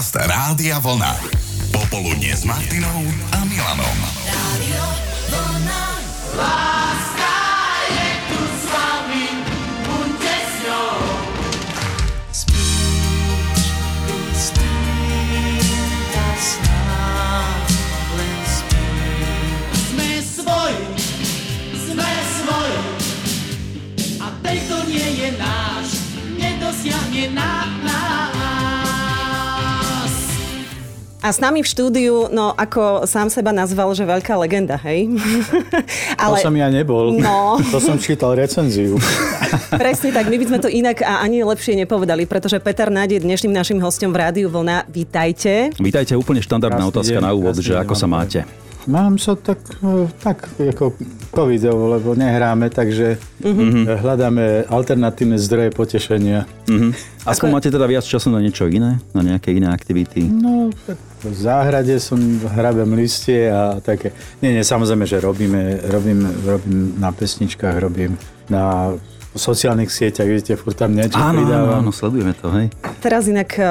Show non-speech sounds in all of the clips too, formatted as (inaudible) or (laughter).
Podcast Rádia Vlna. Popoludne s Martinou a Milanom. Radio Vlna. Láska je tu s vami, buďte s ňou. Spíš, písnička sná, len spíš. Sme svoji, sme svoji, a ten, kto nie je náš, nedosiahne na nás. A s nami v štúdiu, no ako sám seba nazval, že veľká legenda, hej? (laughs) To som ja nebol. No. (laughs) To som čítal recenziu. (laughs) Presne tak, my by sme to inak a ani lepšie nepovedali, pretože Peter Náď je dnešným našim hostom v Rádiu Vlna. Vítajte. Vítajte, úplne štandardná Krásny otázka deň, na úvod, že deň ako sa máte? Mám sa tak, eh, tak ako covidovo, lebo nehráme, takže eh, hľadáme alternatívne zdroje potešenia. Mhm. Aspoň máte teda viac času na niečo iné? Na nejaké iné aktivity? No, v záhrade som, hrabem listie a také. Nie, nie, samozrejme, že robíme, robím, robím na pesničkách, robím na sociálnych sieťach, vidíte, furt tam niečo Áno, áno, pridávam. áno, sledujeme to, hej. Teraz inak e,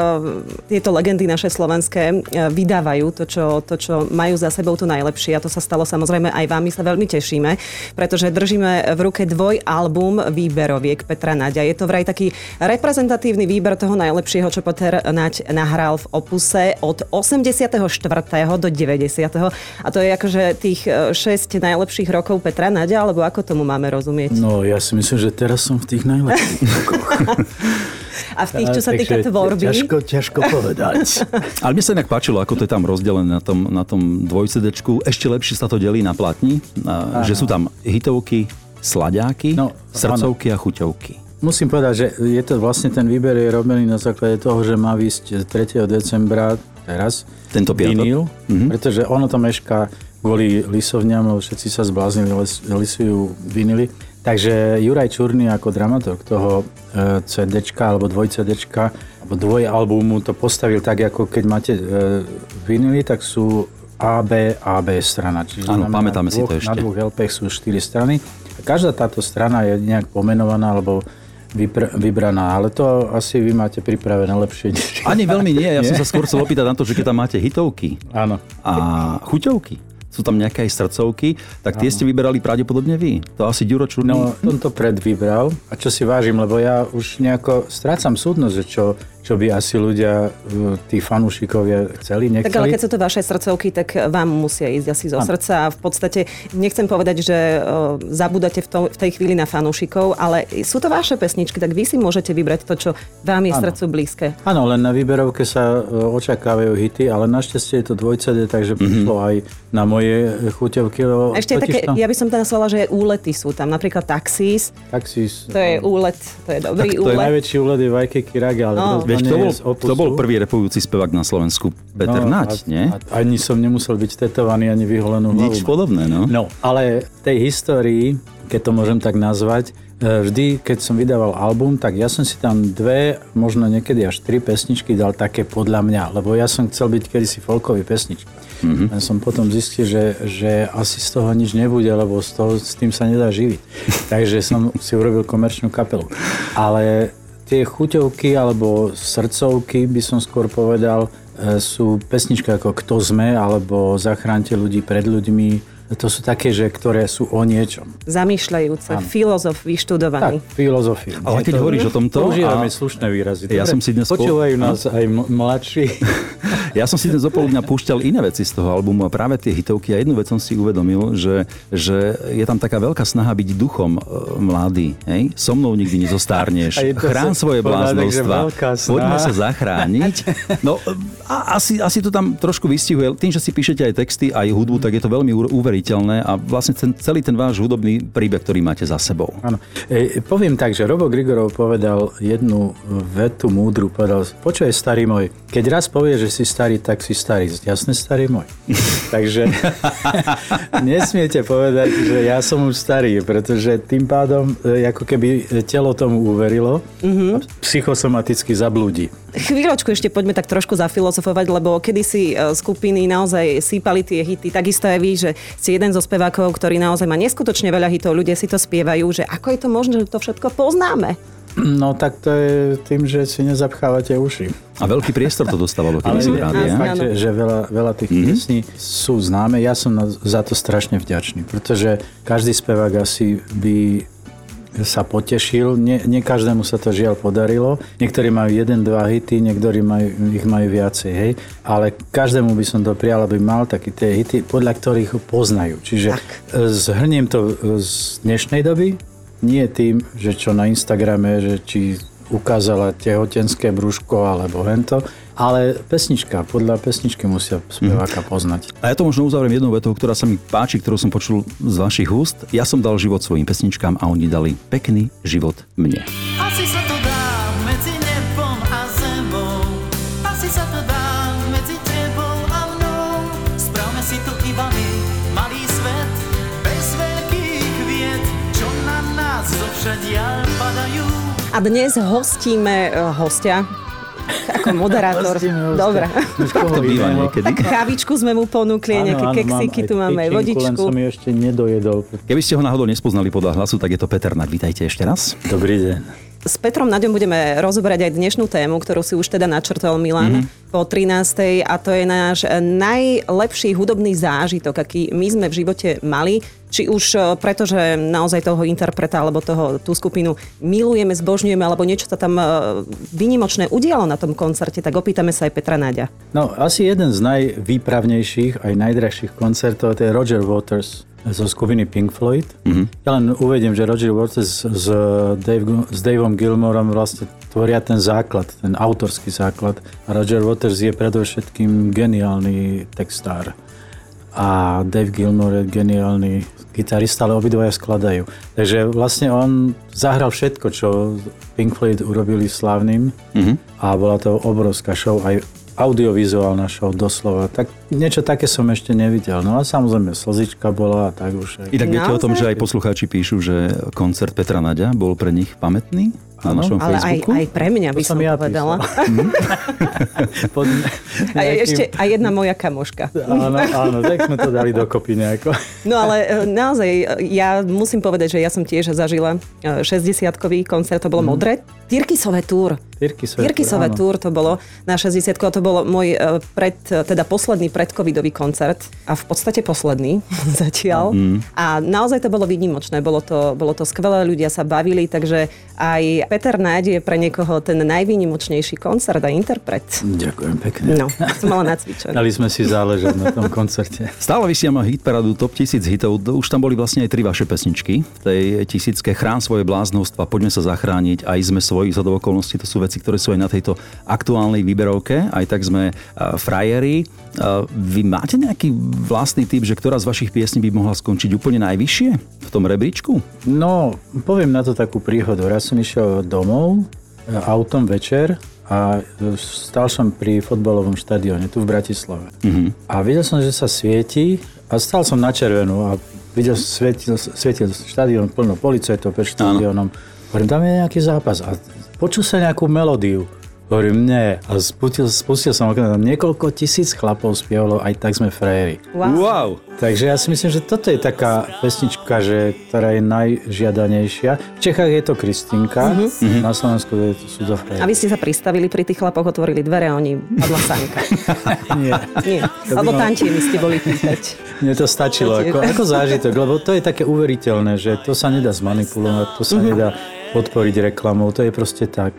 tieto legendy naše slovenské e, vydávajú to čo, to, čo majú za sebou to najlepšie a to sa stalo samozrejme aj vám. My sa veľmi tešíme, pretože držíme v ruke dvojalbum výberoviek Petra Naďa. Je to vraj taký reprezentatívny výber toho najlepšieho, čo Peter Naď nahral v opuse od 84. do 90. A to je akože tých 6 najlepších rokov Petra Naďa, alebo ako tomu máme rozumieť? No, ja si myslím, že teraz som v tých najlepších rokoch. A v tých, čo sa týka tvorby? Ťažko, ťažko povedať. Ale mne sa inak páčilo, ako to je tam rozdelené na tom, na tom dvojcedečku. Ešte lepšie sa to delí na platni, a, že sú tam hitovky, slaďáky, No, srdcovky a chuťovky. Musím povedať, že je to vlastne ten výber je robený na základe toho, že má výsť 3. decembra teraz Tento piatok. vinyl, Mhm. pretože ono to mešká kvôli lisovňam, lebo všetci sa zbláznili, lis- lisujú vinily. Takže Juraj Čurný ako dramaturg toho e, CDčka alebo dvoj CDčka alebo dvoj albumu to postavil tak, ako keď máte e, vinily, tak sú A, B, A, B strana. Čiže Áno, pamätáme si to dvoch- ešte. Na dvoch LP sú štyri strany. Každá táto strana je nejak pomenovaná alebo vypr- vybraná, ale to asi vy máte pripravené lepšie. než- (laughs) Ani veľmi nie, ja som sa skôr chcel opýtať na to, že keď tam máte hitovky Áno. a chuťovky, sú tam nejaké aj srdcovky, tak tie ste vyberali pravdepodobne vy. To asi Ďuro Čurný. No, on to predvybral a čo si vážim, lebo ja už nejako strácam súdnosť, že čo, čo by asi ľudia, e, tí fanúšikovia chceli, nechceli. Tak ale keď sú to vaše srdcovky, tak vám musia ísť asi zo srdca a v podstate nechcem povedať, že uh, zabúdate v, to, v tej chvíli na fanúšikov, ale sú to vaše pesničky, tak vy si môžete vybrať to, čo vám je Áno. srdcu blízke. Áno, len na výberovke sa e, očakávajú hity, ale našťastie je to dvojcede, takže prišlo aj na moje e, chuťovky. Ešte je také, ja by som teda povedala, že úlety sú tam. Napríklad Taxis, Taxis, to je úlet, to je dobrý tak to je úlet. najväčší úled je Vajkeky Rage, ale No. Kto je bol, kto bol prvý repujúci spevák na Slovensku? Peter No, Naď, a, nie? A, ani som nemusel byť tetovaný, ani vyholenú hlavu. Nič podobné, no. No, ale v tej histórii, keď to môžem tak nazvať, e, vždy, keď som vydával album, tak ja som si tam dve, možno niekedy až tri pesničky dal také podľa mňa, lebo ja som chcel byť kedysi folkový pesnič. Mm-hmm. Ja som potom zistil, že, že asi z toho nič nebude, lebo z toho, s tým sa nedá živiť. (laughs) Takže som si urobil komerčnú kapelu. Ale tie chuťovky alebo srdcovky, by som skôr povedal, e, sú pesničky ako Kto sme, alebo Zachránte ľudí pred ľuďmi. To sú také, že ktoré sú o niečom. Zamýšľajúce, filozof Tak, vyštudovaný. filozofia. Ale keď hovoríš o tomto... Používame a- slušné výrazy. Ja Dobre, som si dnes po- Počúvajú nás aj mladší. (laughs) Ja som si dnes dopoludňa púšťal iné veci z toho albumu a práve tie hitovky a jednu vec som si uvedomil, že, že je tam taká veľká snaha byť duchom e, mladý. Hej? So mnou nikdy nezostárneš. To Chrán svoje bláznostva. Poďme sa zachrániť. No a asi, asi to tam trošku vystihuje. Tým, že si píšete aj texty, aj hudbu, tak je to veľmi u- uveriteľné a vlastne ten, celý ten váš hudobný príbeh, ktorý máte za sebou. Áno. E, poviem tak, že Robo Grigorov povedal jednu vetu múdru, povedal, počuje starý môj, keď raz povie, že si starý, tak si starý. Jasne, starý môj. (laughs) Takže (laughs) nesmiete povedať, že ja som už starý, pretože tým pádom e, ako keby telo tomu uverilo a psychosomaticky zablúdi. Chvíľočku ešte poďme tak trošku zafilozofovať, lebo kedysi e, skupiny naozaj sípali tie hity. Takisto aj vy, že ste jeden zo spevákov, ktorý naozaj má neskutočne veľa hitov. Ľudia si to spievajú, že ako je to možné, že to všetko poznáme. No tak to je tým, že si nezapchávate uši. A veľký priestor to dostávalo, Ale si rádi, fakt, že, že veľa, veľa tých mm-hmm. piesní sú známe. Ja som na, za to strašne vďačný, pretože každý spevák asi by sa potešil. Nie, nie každému sa to žiaľ podarilo. Niektorí majú jeden, dva hity, niektorí majú, ich majú viacej, hej. Ale každému by som to prijal, aby mal také tie hity, podľa ktorých ho poznajú. Čiže Tak. e, zhrniem to e, z dnešnej doby, nie tým, že čo na Instagrame, že či ukázala tehotenské brúško alebo hento, ale pesnička, podľa pesničky musia speváka poznať. A ja to možno uzavriem jednou vetou, ktorá sa mi páči, ktorú som počul z vašich úst. Ja som dal život svojim pesničkám a oni dali pekný život mne. Asi sa to dá medzi nebom a zemou Asi sa to dá medzi tebou a mnou Správme si tu iba my, malý svet Bez veľkých vied, čo na nás zo padajú A dnes hostíme e, hostia, ako moderátor. Dobre. Koho To býva niekedy. Kávičku sme mu ponúkli, nejaké mám tu máme aj tyčinku, Len vodičku. som ju ešte nedojedol. Keby ste ho náhodou nespoznali podľa hlasu, tak je to Peter Naď. Vítajte ešte raz. Dobrý deň. S Petrom Naďom budeme rozoberať aj dnešnú tému, ktorú si už teda načrtol Milan mm-hmm. po 13. a to je náš najlepší hudobný zážitok, aký my sme v živote mali. Či už e, preto, že naozaj toho interpreta alebo toho, tú skupinu milujeme, zbožňujeme, alebo niečo sa tam e, výnimočné udialo na tom koncerte, tak opýtame sa aj Petra Naďa. No, asi jeden z najvýpravnejších, aj najdražších koncertov, to je Roger Waters zo skupiny Pink Floyd. Mm-hmm. Ja len uvediem, že Roger Waters s, Dave, s Daveom Gilmorom vlastne tvoria ten základ, ten autorský základ. A Roger Waters je predovšetkým geniálny textár. A Dave Gilmore je geniálny gitarista, ale obidvaja skladajú. Takže vlastne on zahral všetko, čo Pink Floyd urobili slávnym mm-hmm. a bola to obrovská show, aj audiovizuálna show doslova. Tak niečo také som ešte nevidel. No a samozrejme slzička bola a tak už. Aj. I tak viete o tom, že aj poslucháči píšu, že koncert Petra Naďa bol pre nich pamätný na našom Ale aj, Facebooku. aj pre mňa by To som som ja povedala. (laughs) Pod (laughs) A nejakým- ešte aj jedna moja kamoška. Áno, áno, tak sme to dali dokopy nejako. No ale e, naozaj, e, ja musím povedať, že ja som tiež zažila e, 60-kový koncert, to bolo mm. modré. Tyrkisové túr. Tyrkisové túr, Tyrkisové túr, to bolo na 60 a to bolo môj e, pred, teda posledný predcovidový koncert a v podstate posledný (laughs) zatiaľ. Mm. A naozaj to bolo výnimočné, bolo to, bolo to skvelé, ľudia sa bavili, takže aj Peter Náď je pre niekoho ten najvýnimočnejší koncert a interpret. Ďakujem pekne. No, som mala nacvičené. Dali sme si záležať na tom koncerte. (laughs) Stále vysielame hit paradu Top 1000 hitov. Už tam boli vlastne aj tri vaše pesničky. V tej tisícke Chrán svoje bláznostva, Poďme sa zachrániť, aj sme svojich za okolností. To sú veci, ktoré sú aj na tejto aktuálnej výberovke. Aj tak sme uh, frajeri. Uh, vy máte nejaký vlastný typ, že ktorá z vašich piesní by mohla skončiť úplne najvyššie v tom rebríčku? No, poviem na to takú príhodu. Raz som išiel domov e, autom večer a e, stal som pri fotbalovom štadióne tu v Bratislave. Mm-hmm. A videl som, že sa svieti a stal som na červenú a videl, svietil, svietil štadión plno policajtov pred štadiónom. Hovorím, tam je nejaký zápas a počul sa nejakú melódiu. Hovorím, nie. A spustil, spustil som okno, tam niekoľko tisíc chlapov spievalo, aj tak sme frajeri. Wow. wow. Takže ja si myslím, že toto je taká pesnička, že, ktorá je najžiadanejšia. V Čechách je to Kristinka, uh-huh. na Slovensku je to sú to A Freja. vy ste sa pristavili pri tých chlapoch, otvorili dvere a oni padla sánka. (laughs) Nie, Nie. Alebo tantiemi ste boli pýtať. (laughs) mne to stačilo ako, ako zážitok, lebo to je také uveriteľné, že to sa nedá zmanipulovať, to sa nedá podporiť reklamou, to je proste tak.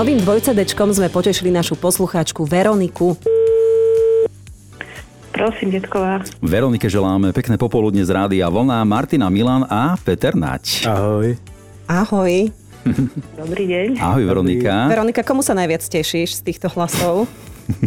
Novým dvojcedečkom sme potešili našu poslucháčku Veroniku. Prosím, detková. Veronike želáme pekné popoludne z Rádia Vlna, Martina Milan a Peter Naď. Ahoj. Ahoj. (laughs) (laughs) Dobrý deň. Ahoj Veronika. Veronika, komu sa najviac tešíš z týchto hlasov? (laughs)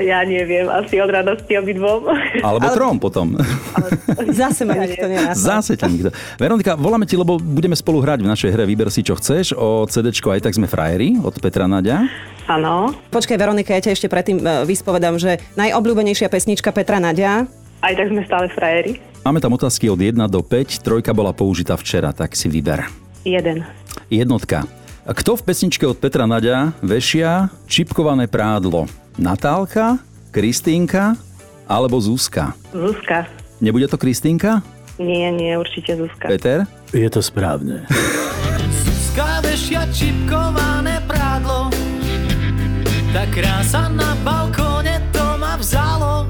Ja neviem, asi od radosti obidvom. Alebo trom potom. (laughs) Zase ma nikto nenapadol. Zase ťa nikto. Veronika, voláme ti, lebo budeme spolu hrať v našej hre Vyber si, čo chceš o CD aj tak sme frajeri od Petra Naďa. Áno. Počkaj, Veronika, ja ťa ešte predtým e, vyspovedám, že najobľúbenejšia pesnička Petra Nadia. Aj tak sme stále frajeri. Máme tam otázky od 1 do 5, trojka bola použitá včera, tak si vyber. Jeden. Jednotka. Kto v pesničke od Petra Nadia vešia čipkované prádlo? Natálka, Kristínka alebo Zuzka? Zuzka. Nebude to Kristínka? Nie, nie, určite Zuzka. Peter? Je to správne. Skávešia čipkované prádlo tá krása na balkóne.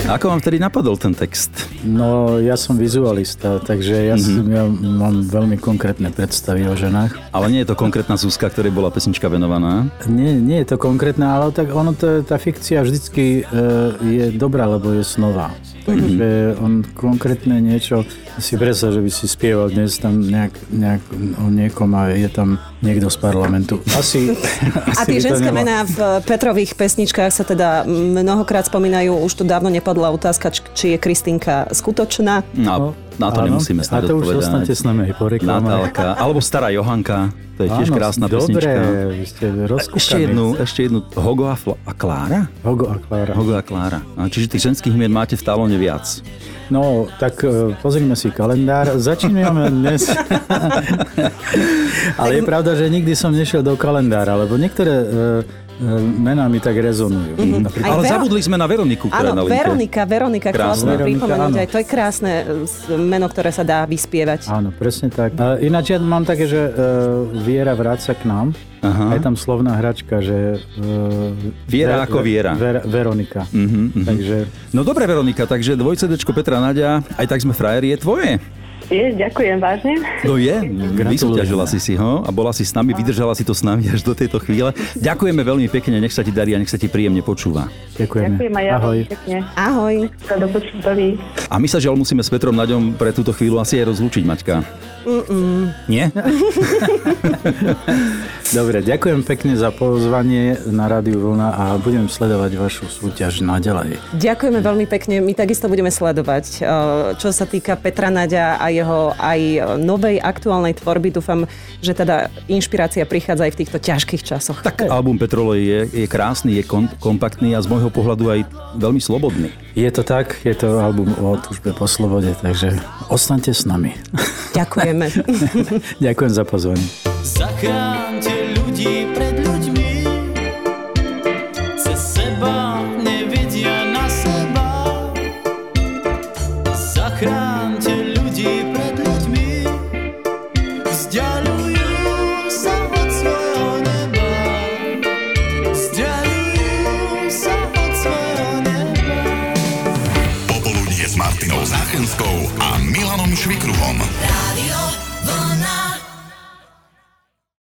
Ako vám vtedy napadol ten text? No, ja som vizualista, takže ja, mm-hmm. ja mám veľmi konkrétne predstavy o ženách. Ale nie je to konkrétna Zuzka, ktorej bola pesnička venovaná. Nie, nie je to konkrétne, ale tak ono to, tá fikcia vždycky e, je dobrá, lebo je snová. Takže on konkrétne niečo si predstav, že by si spieval dnes tam nejak, nejak o niekom a je tam niekto z parlamentu. Asi, (laughs) A tie ženské nemá- mená v Petrových pesničkách sa teda mnohokrát spomínajú, už tu dávno nepadla otázka, či je Kristýnka skutočná. No, na to áno, nemusíme snad to už odpovedať. ostanete s nami po reklame. Natálka, alebo stará Johanka, to je tiež Áno, krásna dobre, pesnička. vy ste. Ešte jednu, ešte jednu. Hogo a, Fla- a Klára? Hogo a Klára. Hogo a Klára. A čiže tých ženských mien máte v talóne viac. No, tak e, pozrime si kalendár. Začíname dnes. (laughs) Ale je pravda, že nikdy som nešiel do kalendára, lebo niektoré e, mená mi tak rezonujú. Napríklad, Ale Vero- zabudli sme na Veroniku, ktorá Áno, na linke. Veronika, Veronika, chcela Krásne. som pripomenúť aj, to je krásne e, meno, ktoré sa dá vyspievať. Áno, presne tak. E, ináč ja mám také, že e, Viera vráca k nám. Aha. Je tam slovná hračka, že... E, Viera ako Viera. Ver, Veronika. Mhm, mhm. Takže No dobre, Veronika, takže dvojcedečko Petra Nadia, aj tak sme frajeri, je tvoje. Je, ďakujem vážne. No je, vysúťažila si si ho a bola si s nami, vydržala si to s nami až do tejto chvíle. Ďakujeme veľmi pekne, nech sa ti darí a nech sa ti príjemne počúva. ďakujeme. Ďakujem aj ja Ahoj. pekne. Ahoj. A my sa žiaľ musíme s Petrom Naďom pre túto chvíľu asi aj rozlúčiť, Maťka. Mm-mm. Nie? (laughs) Dobre, ďakujem pekne za pozvanie na Rádiu Vlna a budem sledovať vašu súťaž naďalej. Ďakujeme veľmi pekne. My takisto budeme sledovať, e, čo sa týka Petra Naďa a jeho aj novej aktuálnej tvorby. Dúfam, že teda inšpirácia prichádza aj v týchto ťažkých časoch. Tak album Petrole je, je krásny, je kom, kompaktný a z môjho pohľadu aj veľmi slobodný. Je to tak, je to album o túžbe po slobode, takže ostaňte s nami. Ďakujeme. (laughs) Ďakujem za pozvanie. Zachránte